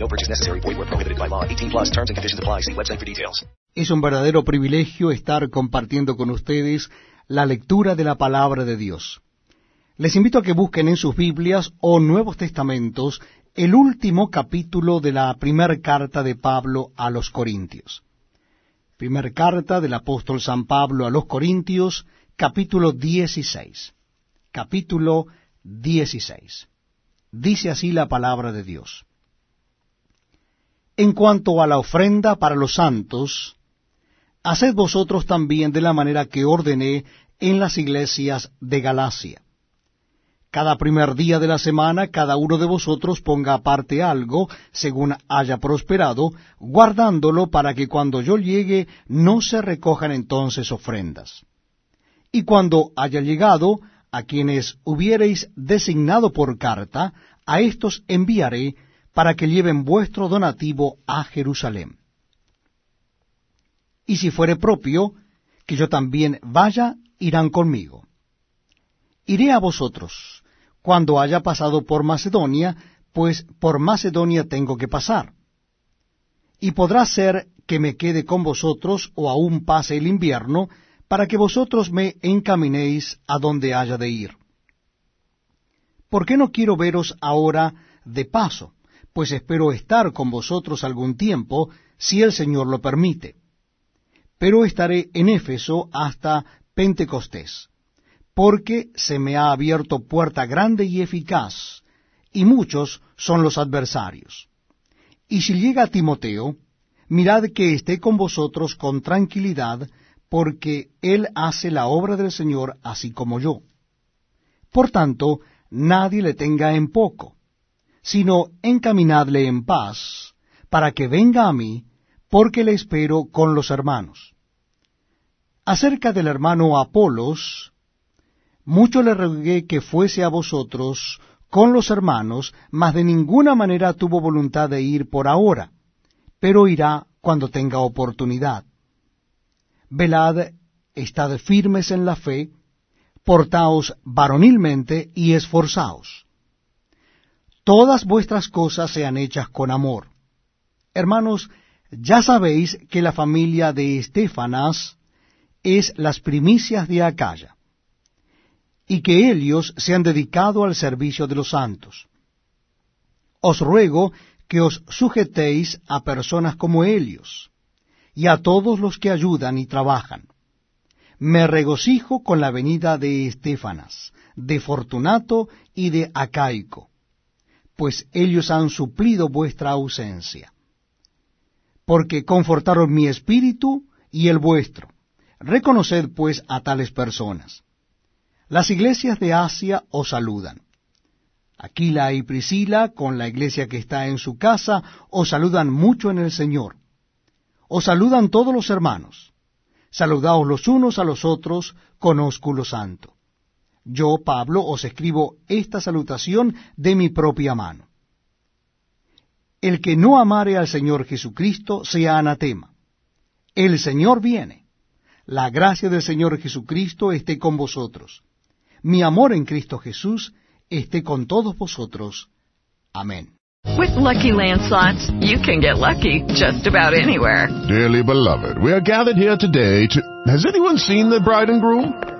No purchase necessary. Void where prohibited by law. 18 plus terms and conditions apply. See website for details. Es un verdadero privilegio estar compartiendo con ustedes la lectura de la palabra de Dios. Les invito a que busquen en sus Biblias o Nuevos Testamentos el último capítulo de la primera carta de Pablo a los Corintios. Primer carta del apóstol San Pablo a los Corintios, capítulo 16. Capítulo 16. Dice así la palabra de Dios. En cuanto a la ofrenda para los santos, haced vosotros también de la manera que ordené en las iglesias de Galacia. Cada primer día de la semana cada uno de vosotros ponga aparte algo, según haya prosperado, guardándolo para que cuando yo llegue no se recojan entonces ofrendas. Y cuando haya llegado, a quienes hubiereis designado por carta, a estos enviaré para que lleven vuestro donativo a Jerusalén. Y si fuere propio, que yo también vaya, irán conmigo. Iré a vosotros, cuando haya pasado por Macedonia, pues por Macedonia tengo que pasar. Y podrá ser que me quede con vosotros, o aún pase el invierno, para que vosotros me encaminéis a donde haya de ir. ¿Por qué no quiero veros ahora de paso? Pues espero estar con vosotros algún tiempo, si el Señor lo permite. Pero estaré en Éfeso hasta Pentecostés porque se me ha abierto puerta grande y eficaz, y muchos son los adversarios. Y si llega Timoteo, mirad que esté con vosotros con tranquilidad, porque él hace la obra del Señor así como yo. Por tanto, nadie le tenga en poco, sino encaminadle en paz, para que venga a mí, porque le espero con los hermanos. Acerca del hermano Apolos, mucho le rogué que fuese a vosotros con los hermanos, mas de ninguna manera tuvo voluntad de ir por ahora, pero irá cuando tenga oportunidad. Velad, estad firmes en la fe, portaos varonilmente y esforzaos. Todas vuestras cosas sean hechas con amor. Hermanos, ya sabéis que la familia de Estefanas es las primicias de Acaya y que ellos se han dedicado al servicio de los santos. Os ruego que os sujetéis a personas como ellos, y a todos los que ayudan y trabajan. Me regocijo con la venida de Estefanas, de Fortunato y de Acaico, pues ellos han suplido vuestra ausencia. Porque confortaron mi espíritu y el vuestro. Reconoced pues a tales personas. Las iglesias de Asia os saludan. Aquila y Priscila, con la iglesia que está en su casa, os saludan mucho en el Señor. Os saludan todos los hermanos. Saludaos los unos a los otros con ósculo santo. Yo, Pablo, os escribo esta salutación de mi propia mano. El que no amare al Señor Jesucristo sea anatema. El Señor viene. La gracia del Señor Jesucristo esté con vosotros mi amor en Cristo Jesús esté con todos vosotros. Amén. With lucky landslots, you can get lucky just about anywhere. Dearly beloved, we are gathered here today to. Has anyone seen the bride and groom?